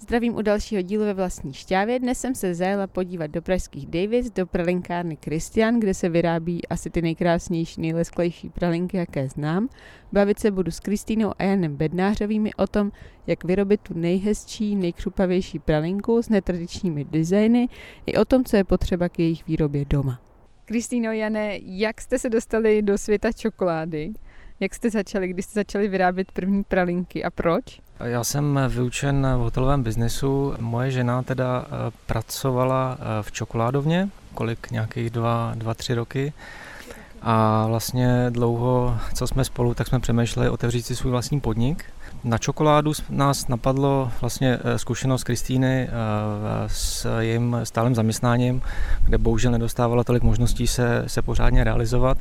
Zdravím u dalšího dílu ve vlastní šťávě. Dnes jsem se zajela podívat do pražských Davis, do pralinkárny Christian, kde se vyrábí asi ty nejkrásnější, nejlesklejší pralinky, jaké znám. Bavit se budu s Kristýnou a Janem Bednářovými o tom, jak vyrobit tu nejhezčí, nejkřupavější pralinku s netradičními designy i o tom, co je potřeba k jejich výrobě doma. Kristýno, Jane, jak jste se dostali do světa čokolády? Jak jste začali, když jste začali vyrábět první pralinky a proč? Já jsem vyučen v hotelovém biznesu. Moje žena teda eh, pracovala eh, v čokoládovně, kolik nějakých dva, dva tři roky. A vlastně dlouho, co jsme spolu, tak jsme přemýšleli otevřít si svůj vlastní podnik. Na čokoládu nás napadlo vlastně eh, zkušenost Kristýny s jejím stálem zaměstnáním, kde bohužel nedostávala tolik možností se, se pořádně realizovat.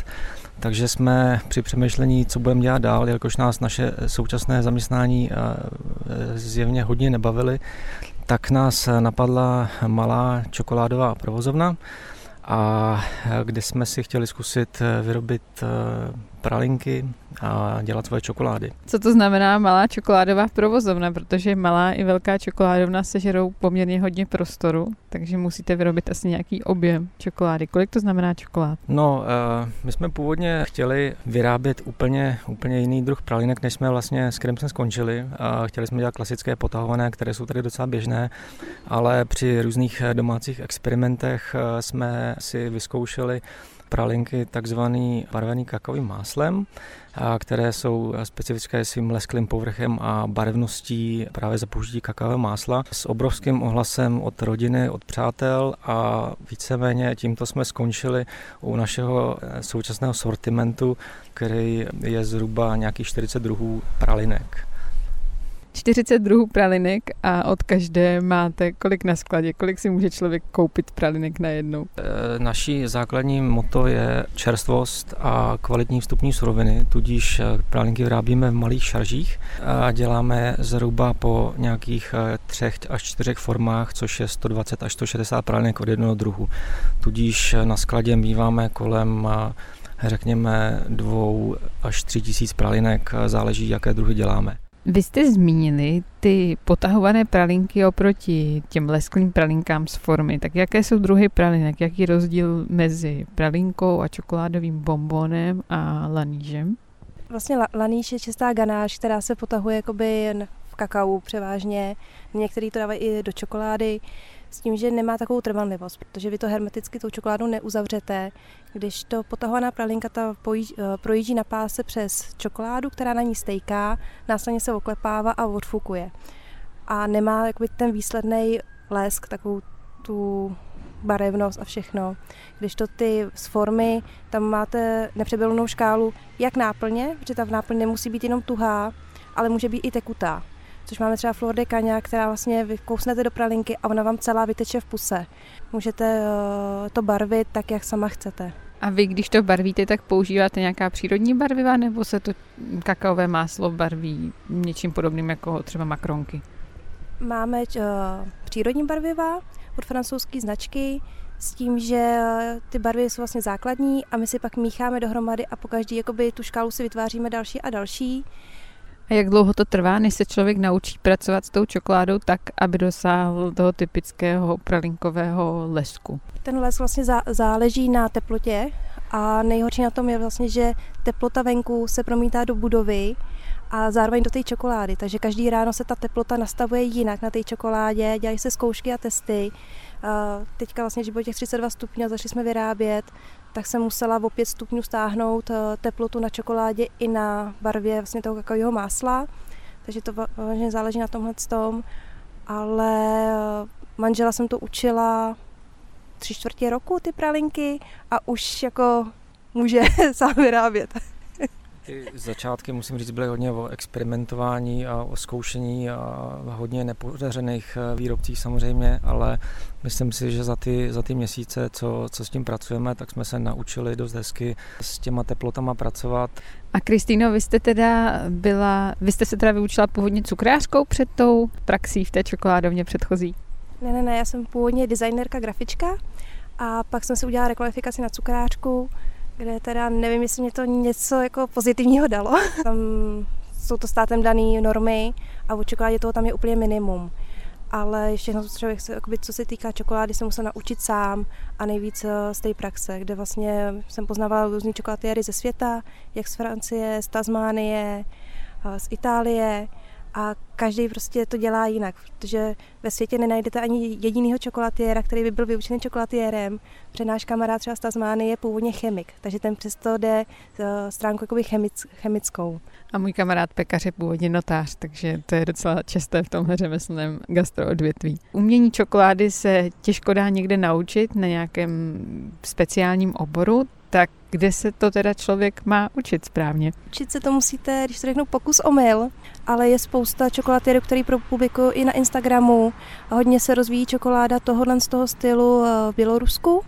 Takže jsme při přemýšlení, co budeme dělat dál, jelikož nás naše současné zaměstnání eh, zjevně hodně nebavily, tak nás napadla malá čokoládová provozovna, a kde jsme si chtěli zkusit vyrobit eh, pralinky a dělat svoje čokolády. Co to znamená malá čokoládová provozovna? Protože malá i velká čokoládovna sežerou poměrně hodně prostoru, takže musíte vyrobit asi nějaký objem čokolády. Kolik to znamená čokolád? No, uh, my jsme původně chtěli vyrábět úplně, úplně jiný druh pralinek, než jsme vlastně s kterým jsme skončili. Uh, chtěli jsme dělat klasické potahované, které jsou tady docela běžné, ale při různých domácích experimentech uh, jsme si vyzkoušeli pralinky takzvaný barvený kakaovým máslem, které jsou specifické svým lesklým povrchem a barevností právě za použití kakaového másla s obrovským ohlasem od rodiny, od přátel a víceméně tímto jsme skončili u našeho současného sortimentu, který je zhruba nějakých 40 druhů pralinek. 40 druhů pralinek a od každé máte kolik na skladě, kolik si může člověk koupit pralinek najednou? E, naší základní moto je čerstvost a kvalitní vstupní suroviny, tudíž e, pralinky vyrábíme v malých šaržích a děláme zhruba po nějakých e, třech až čtyřech formách, což je 120 až 160 pralinek od jednoho druhu. Tudíž na skladě býváme kolem řekněme dvou až tři tisíc pralinek, záleží, jaké druhy děláme. Vy jste zmínili ty potahované pralinky oproti těm lesklým pralinkám z formy. Tak jaké jsou druhy pralinek? Jaký je rozdíl mezi pralinkou a čokoládovým bombonem a lanížem? Vlastně laníž je čistá ganáž, která se potahuje jakoby v kakao převážně. Některý to dávají i do čokolády s tím, že nemá takovou trvanlivost, protože vy to hermeticky tou čokoládou neuzavřete. Když to potahovaná pralinka ta pojí, eh, projíždí na páse přes čokoládu, která na ní stejká, následně se oklepává a odfukuje. A nemá jakoby, ten výsledný lesk, takovou tu barevnost a všechno. Když to ty z formy, tam máte nepřebylnou škálu jak náplně, protože ta náplň nemusí být jenom tuhá, ale může být i tekutá což máme třeba Flor de Caña, která vlastně vykousnete do pralinky a ona vám celá vyteče v puse. Můžete uh, to barvit tak, jak sama chcete. A vy, když to barvíte, tak používáte nějaká přírodní barviva, nebo se to kakaové máslo barví něčím podobným jako třeba makronky? Máme uh, přírodní barviva od francouzské značky, s tím, že ty barvy jsou vlastně základní a my si pak mícháme dohromady a po každý jakoby tu škálu si vytváříme další a další. A jak dlouho to trvá, než se člověk naučí pracovat s tou čokoládou tak, aby dosáhl toho typického pralinkového lesku? Ten les vlastně záleží na teplotě a nejhorší na tom je vlastně, že teplota venku se promítá do budovy a zároveň do té čokolády. Takže každý ráno se ta teplota nastavuje jinak na té čokoládě, dělají se zkoušky a testy. Teďka vlastně, že bylo těch 32 stupňů začali jsme vyrábět, tak jsem musela o 5 stupňů stáhnout eh, teplotu na čokoládě i na barvě vlastně toho kakaového másla. Takže to vlastně záleží na tomhle tom. Ale eh, manžela jsem to učila tři čtvrtě roku, ty pralinky, a už jako může sám vyrábět. Ty začátky, musím říct, byly hodně o experimentování a o zkoušení a hodně nepodařených eh, výrobcích samozřejmě, ale myslím si, že za ty, za ty měsíce, co, co s tím pracujeme, tak jsme se naučili dost hezky s těma teplotama pracovat. A Kristýno, vy jste teda byla, vy jste se teda vyučila původně cukrářkou před tou praxí v té čokoládovně předchozí? Ne, ne, ne, já jsem původně designérka, grafička A pak jsem si udělala rekvalifikaci na cukrářku, kde teda nevím, jestli mě to něco jako pozitivního dalo. Tam jsou to státem dané normy a u čokoládě toho tam je úplně minimum. Ale všechno, co, se, jakoby, co se týká čokolády, jsem musel naučit sám a nejvíc eh, z té praxe, kde vlastně jsem poznávala různé čokoládéry ze světa, jak z Francie, z Tasmánie, eh, z Itálie a každý prostě to dělá jinak, protože ve světě nenajdete ani jedinýho čokolatiéra, který by byl vyučený čokolatiérem, protože náš kamarád třeba z Tasmány je původně chemik, takže ten přesto jde eh, stránku jakoby chemic, chemickou. A můj kamarád pekař je původně notář, takže to je docela časté v tomhle řemeslném gastroodvětví. Umění čokolády se těžko dá někde naučit na nějakém speciálním oboru, tak kde se to teda člověk má učit správně? Učit se to musíte, když to řeknu, pokus omyl, ale je spousta čokoládérů, který publikují i na Instagramu. Hodně se rozvíjí čokoláda tohohle z toho stylu v Bělorusku,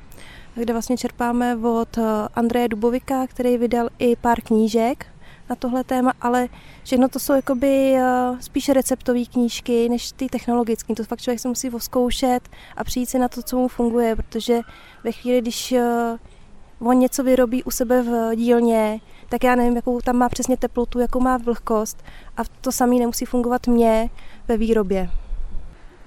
kde vlastně čerpáme od eh, Andreje Dubovika, který vydal i pár knížek na tohle téma, ale všechno to jsou jakoby eh, spíš receptové knížky, než ty technologické. To fakt člověk se musí voskoušet a přijít si na to, co mu funguje, protože ve chvíli, když eh, on něco vyrobí u sebe v dílně, tak já nevím, jakou tam má přesně teplotu, jakou má vlhkost a to samý nemusí fungovat mně ve výrobě.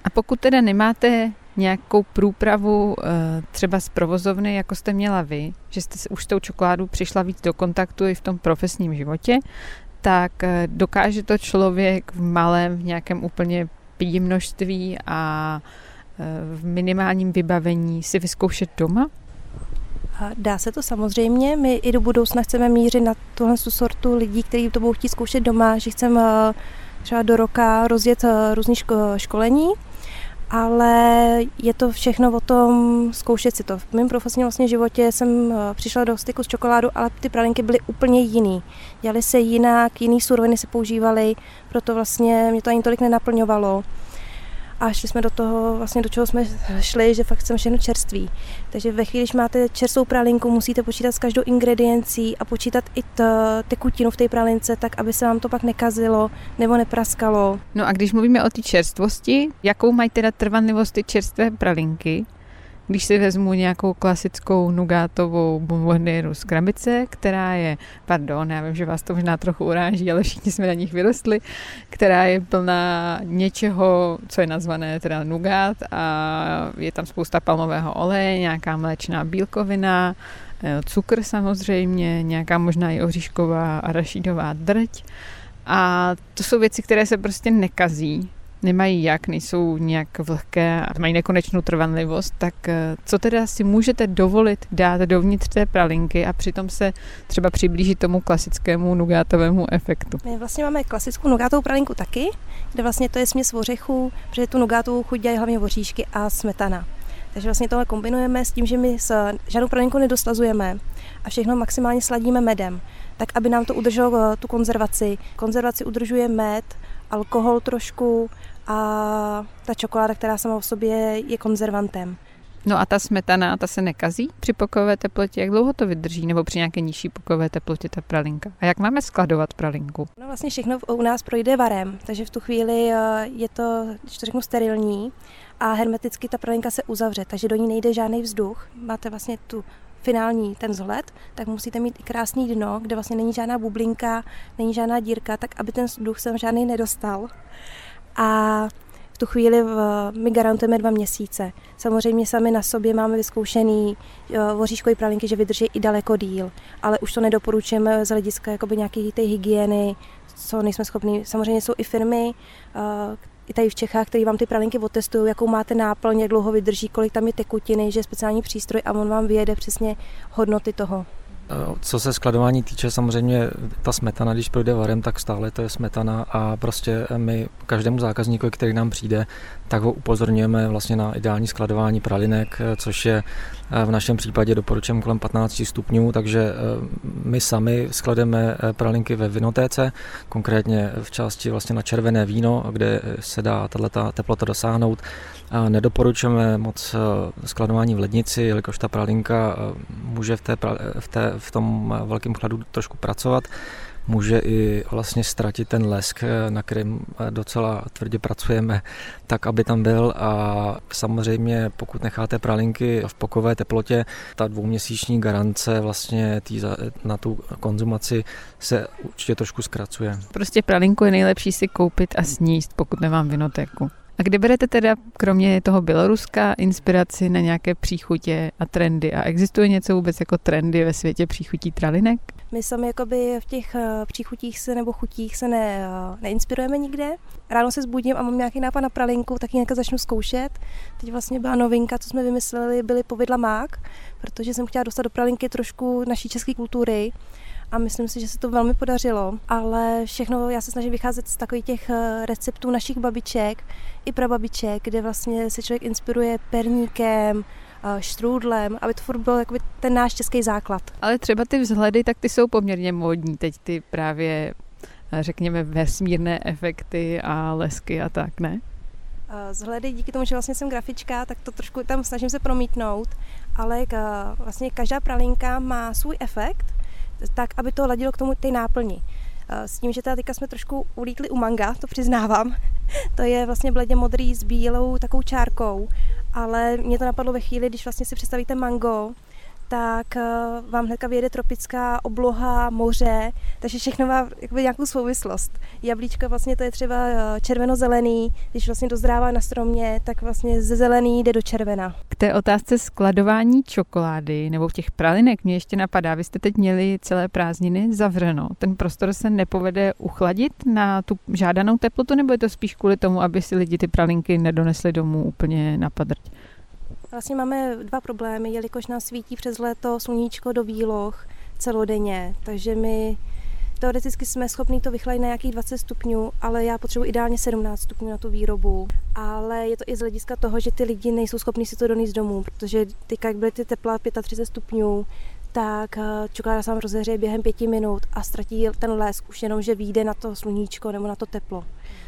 A pokud teda nemáte nějakou průpravu eh, třeba z provozovny, jako jste měla vy, že jste už s tou čokoládou přišla víc do kontaktu i v tom profesním životě, tak eh, dokáže to člověk v malém, v nějakém úplně pí množství a eh, v minimálním vybavení si vyzkoušet doma? Dá se to samozřejmě. My i do budoucna chceme mířit na tuhle sortu lidí, kteří to budou chtít zkoušet doma, že chceme třeba do roka rozjet různý školení, ale je to všechno o tom zkoušet si to. V mém profesním vlastně životě jsem eh, přišla do styku s čokoládou, ale ty pralinky byly úplně jiný. Dělaly se jinak, jiný suroviny se používaly, proto vlastně mě to ani tolik nenaplňovalo a šli jsme do toho, vlastně do čeho jsme šli, že fakt chceme všechno čerství. Takže ve chvíli, když máte čerstvou pralinku, musíte počítat s každou ingrediencí a počítat i t- tekutinu v té pralince, tak aby se vám to pak nekazilo nebo nepraskalo. No a když mluvíme o té čerstvosti, jakou mají teda trvanlivost ty čerstvé pralinky? Když si vezmu nějakou klasickou nugátovou bomboniéru z krabice, která je, pardon, já vím, že vás to možná trochu uráží, ale všichni jsme na nich vyrostli, která je plná něčeho, co je nazvané teda nugát a je tam spousta palmového oleje, nějaká mléčná bílkovina, eh, cukr samozřejmě, nějaká možná i oříšková a rašídová drť. A to jsou věci, které se prostě nekazí, nemají jak, nejsou nějak vlhké a mají nekonečnou trvanlivost, tak eh, co teda si můžete dovolit dát dovnitř té pralinky a přitom se třeba přiblížit tomu klasickému nugátovému efektu? My vlastně máme klasickou nugátovou pralinku taky, kde vlastně to je směs ořechů, protože tu nugátovou chuť dělají hlavně oříšky a smetana. Takže vlastně tohle kombinujeme s tím, že my s žádnou pralinku nedoslazujeme a všechno maximálně sladíme medem, tak aby nám to udrželo eh, tu konzervaci. Konzervaci udržuje med, alkohol trošku a ta čokoláda, která sama o sobě je konzervantem. No a ta smetana, ta se nekazí při pokojové teplotě? Jak dlouho to vydrží? Nebo při nějaké nižší pokojové teplotě ta pralinka? A jak máme skladovat pralinku? No vlastně všechno u nás projde varem, takže v tu chvíli eh, je to, když to řeknu, sterilní a hermeticky ta pralinka se uzavře, takže do ní nejde žádný vzduch. Máte vlastně tu finální ten vzhled, tak musíte mít i krásný dno, kde vlastně není žádná bublinka, není žádná dírka, tak aby ten vzduch sem žádný nedostal a v tu chvíli my garantujeme dva měsíce. Samozřejmě sami na sobě máme vyzkoušený voříškový pralinky, že vydrží i daleko díl, ale už to nedoporučujeme z hlediska jakoby nějaké té hygieny, co nejsme schopni. Samozřejmě jsou i firmy, i tady v Čechách, které vám ty pralinky otestují, jakou máte náplň, jak dlouho vydrží, kolik tam je tekutiny, že je speciální přístroj a on vám vyjede přesně hodnoty toho. Co se skladování týče, samozřejmě ta smetana, když projde varem, tak stále to je smetana a prostě my každému zákazníkovi, který nám přijde, tak ho upozorňujeme vlastně na ideální skladování pralinek, což je v našem případě doporučujeme kolem 15 stupňů, takže eh, my sami sklademe eh, pralinky ve vinotéce, konkrétně v části vlastně na červené víno, kde se dá tato teplota dosáhnout. Nedoporučujeme moc eh, skladování v lednici, jelikož ta pralinka může v, té, v, té, v tom velkém chladu trošku pracovat. může i vlastně ztratit ten lesk, na kterém docela tvrdě pracujeme, tak aby tam byl a samozřejmě pokud necháte pralinky v pokové teplotě, ta dvouměsíční garance vlastně tý, na tu konzumaci se určitě trošku zkracuje. Prostě pralinku je nejlepší si koupit a sníst, pokud nemám vinotéku. Kde berete teda, kromě toho Běloruska, inspiraci na nějaké příchutě a trendy? A existuje něco vůbec jako trendy ve světě příchutí tralinek? My sami jakoby v těch eh, příchutích se nebo chutích se ne, eh, neinspirujeme nikde. Ráno se zbudím a mám nějaký nápad na pralinku, tak ji nějak začnu zkoušet. Teď vlastně byla novinka, co jsme vymysleli, byly povidla mák, protože jsem chtěla dostat do pralinky trošku naší české kultury a myslím si, že se to velmi podařilo, ale všechno já se snažím vycházet z takových těch eh, receptů našich babiček i prababiček, kde vlastně se člověk inspiruje perníkem, eh, štrůdlem, aby to furt byl jakoby ten náš český základ. Ale třeba ty vzhledy, tak ty jsou poměrně módní teď, ty právě eh, řekněme vesmírné efekty a lesky a tak, ne? Vzhledy díky tomu, že vlastně jsem grafička, tak to trošku tam snažím se promítnout, ale vlastně každá pralinka má svůj efekt tak, aby to ladilo k tomu ty náplni. Eh, s tím, že teda teďka jsme trošku ulítli u manga, to přiznávám. to je vlastně bledě modrý s bílou takovou čárkou, ale mě to napadlo ve chvíli, když vlastně si představíte mango, tak eh, vám hnedka vyjede tropická obloha, moře, takže všechno má jakoby nějakou souvislost. Jablíčko vlastně to je třeba eh, červeno-zelený, když vlastně dozrává na stromě, tak vlastně ze zelený jde do červena. K té otázce skladování čokolády nebo těch pralinek mě ještě napadá, vy jste teď měli celé prázdniny zavřeno. Ten prostor se nepovede uchladit na tu žádanou teplotu, nebo je to spíš kvůli tomu, aby si lidi ty pralinky nedonesli domů úplně na padrť? Vlastně máme dva problémy, jelikož nás svítí přes léto sluníčko do výloh celodenně, takže my teoreticky jsme schopni to vychladit na nějakých 20 stupňů, ale já potřebuji ideálně 17 stupňů na tu výrobu. Ale je to i z hlediska toho, že ty lidi nejsou schopni si to donést domů, protože teďka, jak byly ty tepla 35 stupňů, tak eh, čokoláda se vám rozehřeje během pěti minut a ztratí ten lesk už jenom, že vyjde na to sluníčko nebo na to teplo.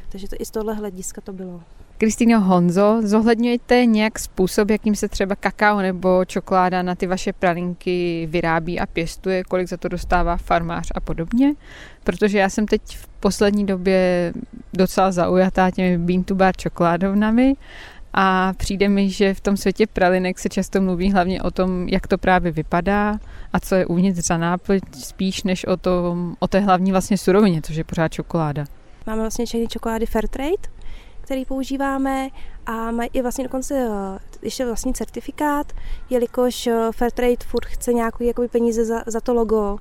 Takže to i z tohle hlediska to bylo. Kristýno Honzo, zohledňujete nějak způsob, jakým se třeba kakao nebo čokoláda na ty vaše pralinky vyrábí a pěstuje, kolik za to dostává farmář a podobně? Protože já jsem teď v poslední době docela zaujatá těmi bean to bar čokoládovnami a přijde mi, že v tom světě pralinek se často mluví hlavně o tom, jak to právě vypadá a co je uvnitř za náplň, spíš než o, tom, o té hlavní vlastně surovině, což je pořád čokoláda. Máme vlastně všechny čokolády Fairtrade, který používáme a mají i vlastně dokonce eh, ještě vlastní certifikát, jelikož eh, Fairtrade furt chce nějaký jakoby peníze za, za to logo,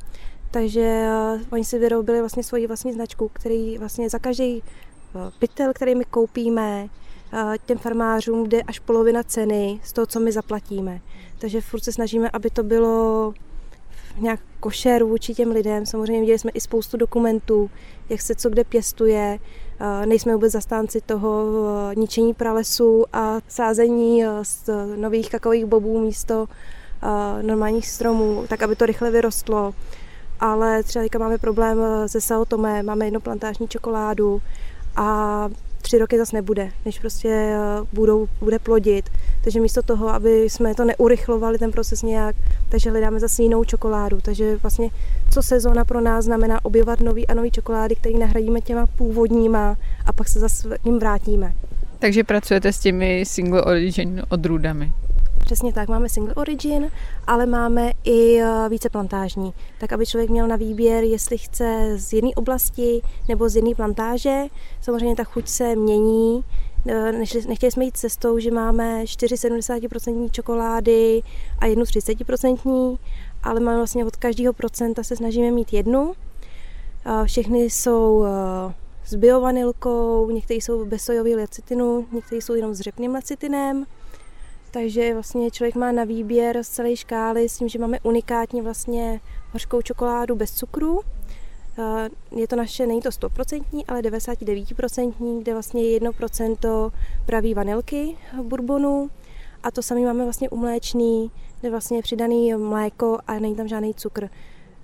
takže uh, oni si vyrobili vlastně svoji vlastní značku, který vlastně za každý pytel, který my koupíme, těm farmářům jde až polovina ceny z toho, co my zaplatíme. Takže furt se snažíme, aby to bylo nějak košer vůči těm lidem. Samozřejmě viděli jsme i spoustu dokumentů, jak se co kde pěstuje. Nejsme vůbec zastánci toho eh, ničení pralesů a sázení eh, z nových kakových bobů místo eh, normálních stromů, tak aby to rychle vyrostlo. Ale třeba teďka máme problém se Sao Tome, máme jednu plantážní čokoládu a tři roky zase nebude, než prostě eh, budou, bude plodit. Takže místo toho, aby jsme to neurychlovali ten proces nějak, takže hledáme zase jinou čokoládu. Takže vlastně co sezóna pro nás znamená objevovat nový a nový čokolády, který nahradíme těma původníma a pak se zase k ním vrátíme. Takže pracujete s těmi single origin odrůdami? Přesně tak, máme single origin, ale máme i eh, více plantážní, tak aby člověk měl na výběr, jestli chce z jedné oblasti nebo z jedné plantáže. Samozřejmě ta chuť se mění, eh, nechtěli jsme jít cestou, že máme 4 70% čokolády a jednu 30%, ale máme vlastně od každého procenta se snažíme mít jednu. Všechny jsou eh, s biovanilkou, některé jsou bez sojový lecitinu, některé jsou jenom s řepným lecitinem. Takže vlastně člověk má na výběr z celé škály s tím, že máme unikátní vlastně hořkou čokoládu bez cukru. Eh, je to naše, není to 100%, ale 99%, kde vlastně je 1% pravý vanilky v bourbonu. A to samé máme vlastně u mléčný, kde vlastně je přidaný mléko a není tam žádný cukr.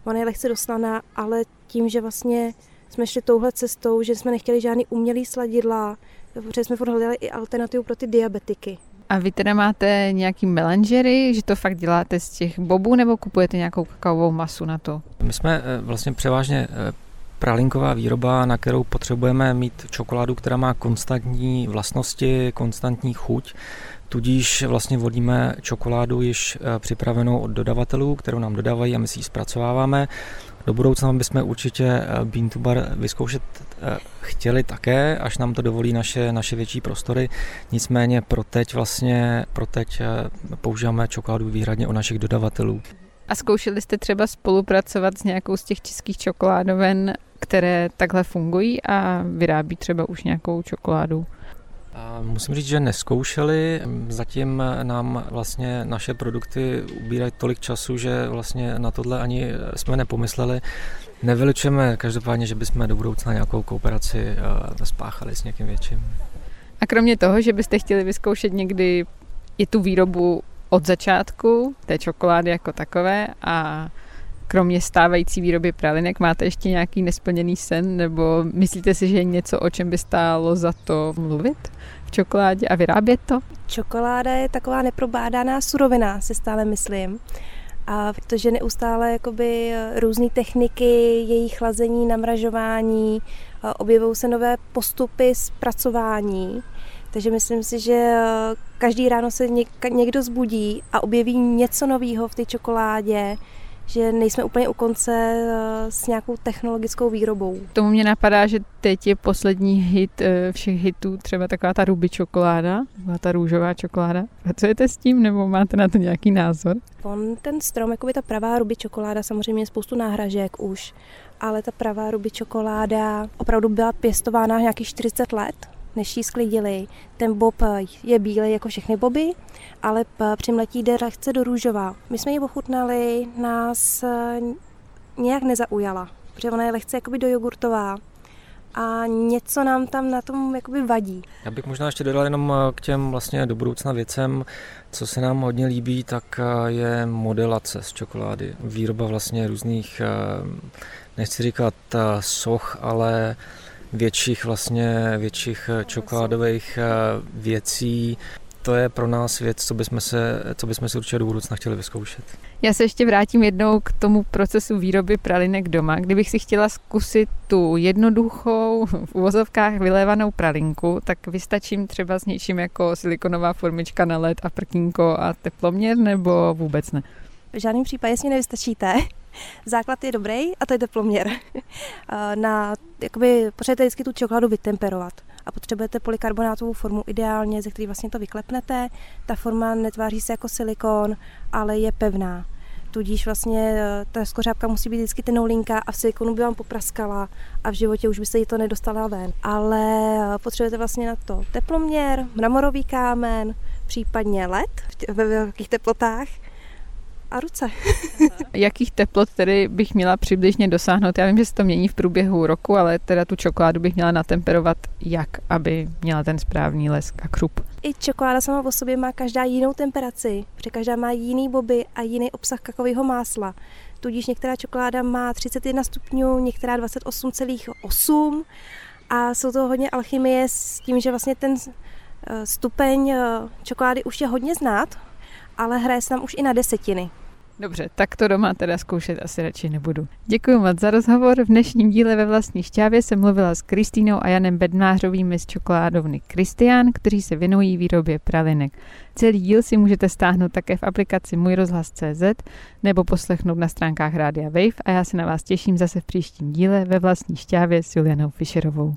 Ona je lehce doslaná, ale tím, že vlastně jsme šli touhle cestou, že jsme nechtěli žádný umělý sladidla, protože jsme hledali i alternativu pro ty diabetiky. A vy teda máte nějaký melangery, že to fakt děláte z těch bobů, nebo kupujete nějakou kakaovou masu na to? My jsme eh, vlastně převážně eh, pralinková výroba, na kterou potřebujeme mít čokoládu, která má konstantní vlastnosti, konstantní chuť. Tudíž vlastně vodíme čokoládu již eh, připravenou od dodavatelů, kterou nám dodávají a my si ji zpracováváme. Do budoucna bychom určitě eh, Bean to Bar vyzkoušet eh, chtěli také, až nám to dovolí naše, naše větší prostory. Nicméně pro teď vlastně pro teď používáme čokoládu výhradně od našich dodavatelů. A zkoušeli jste třeba spolupracovat s nějakou z těch českých čokoládoven, které takhle fungují a vyrábí třeba už nějakou čokoládu? Musím říct, že neskoušeli. Zatím nám vlastně naše produkty ubírají tolik času, že vlastně na tohle ani jsme nepomysleli. Nevylučujeme každopádně, že bychom do budoucna nějakou kooperaci eh, spáchali s někým větším. A kromě toho, že byste chtěli vyzkoušet někdy i tu výrobu od začátku, té čokolády jako takové a kromě stávající výroby pralinek máte ještě nějaký nesplněný sen nebo myslíte si, že je něco, o čem by stálo za to mluvit v čokoládě a vyrábět to? Čokoláda je taková neprobádaná surovina, si stále myslím. A protože neustále jakoby různé techniky, její chlazení, namražování, objevují se nové postupy zpracování, takže myslím si, že každý ráno se někdo zbudí a objeví něco nového v té čokoládě, že nejsme úplně u konce eh, s nějakou technologickou výrobou. Tomu mě napadá, že teď je poslední hit eh, všech hitů, třeba taková ta ruby čokoláda, ta růžová čokoláda. Pracujete s tím nebo máte na to nějaký názor? On, ten strom, jako by ta pravá ruby čokoláda, samozřejmě je spoustu náhražek už, ale ta pravá ruby čokoláda opravdu byla pěstována nějakých 40 let než ji sklidili. Ten bob je bílý jako všechny boby, ale při mletí jde lehce do růžová. My jsme ji ochutnali, nás eh, nějak nezaujala, protože ona je lehce jakoby do jogurtová a něco nám tam na tom jakoby vadí. Já bych možná ještě dodal jenom eh, k těm vlastně do budoucna věcem, co se nám hodně líbí, tak eh, je modelace z čokolády. Výroba vlastně různých, nechci říkat soch, ale větších vlastně, větších eh, čokoládových eh, věcí. To je pro nás věc, co bychom se, co bychom si určitě do budoucna chtěli vyzkoušet. Já se ještě vrátím jednou k tomu procesu výroby pralinek doma. Kdybych si chtěla zkusit tu jednoduchou, v uvozovkách vylévanou pralinku, tak vystačím třeba s něčím jako silikonová formička na led a prkínko a teploměr, nebo vůbec ne? V žádném případě s ní nevystačíte. Základ je dobrý a to je teploměr. Na, jakoby, potřebujete vždycky tu čokoládu vytemperovat a potřebujete polykarbonátovou formu ideálně, ze které vlastně to vyklepnete. Ta forma netváří se jako silikon, ale je pevná. Tudíž vlastně e, ta skořápka musí být vždycky tenoulinka a v silikonu by vám popraskala a v životě už byste jí to nedostala ven. Ale e, potřebujete vlastně na to teploměr, mramorový kámen, případně led ve velkých teplotách a ruce. Jakých teplot tedy bych měla přibližně dosáhnout? Já vím, že se to mění v průběhu roku, ale teda tu čokoládu bych měla natemperovat jak, aby měla ten správný lesk a krup. I čokoláda sama o sobě má každá jinou temperaci, protože každá má jiný boby a jiný obsah kakového másla. Tudíž některá čokoláda má 31 stupňů, některá 28,8 a jsou to hodně alchymie s tím, že vlastně ten eh, stupeň eh, čokolády už je hodně znát, ale hraje se tam už i na desetiny. Dobře, tak to doma teda zkoušet asi radši nebudu. Děkuji moc za rozhovor. V dnešním díle ve vlastní šťávě jsem mluvila s Kristýnou a Janem Bednářovými z čokoládovny Kristián, kteří se věnují výrobě pralinek. Celý díl si můžete stáhnout také v aplikaci Můj rozhlas.cz nebo poslechnout na stránkách Rádia Wave a já se na vás těším zase v příštím díle ve vlastní šťávě s Julianou Fischerovou.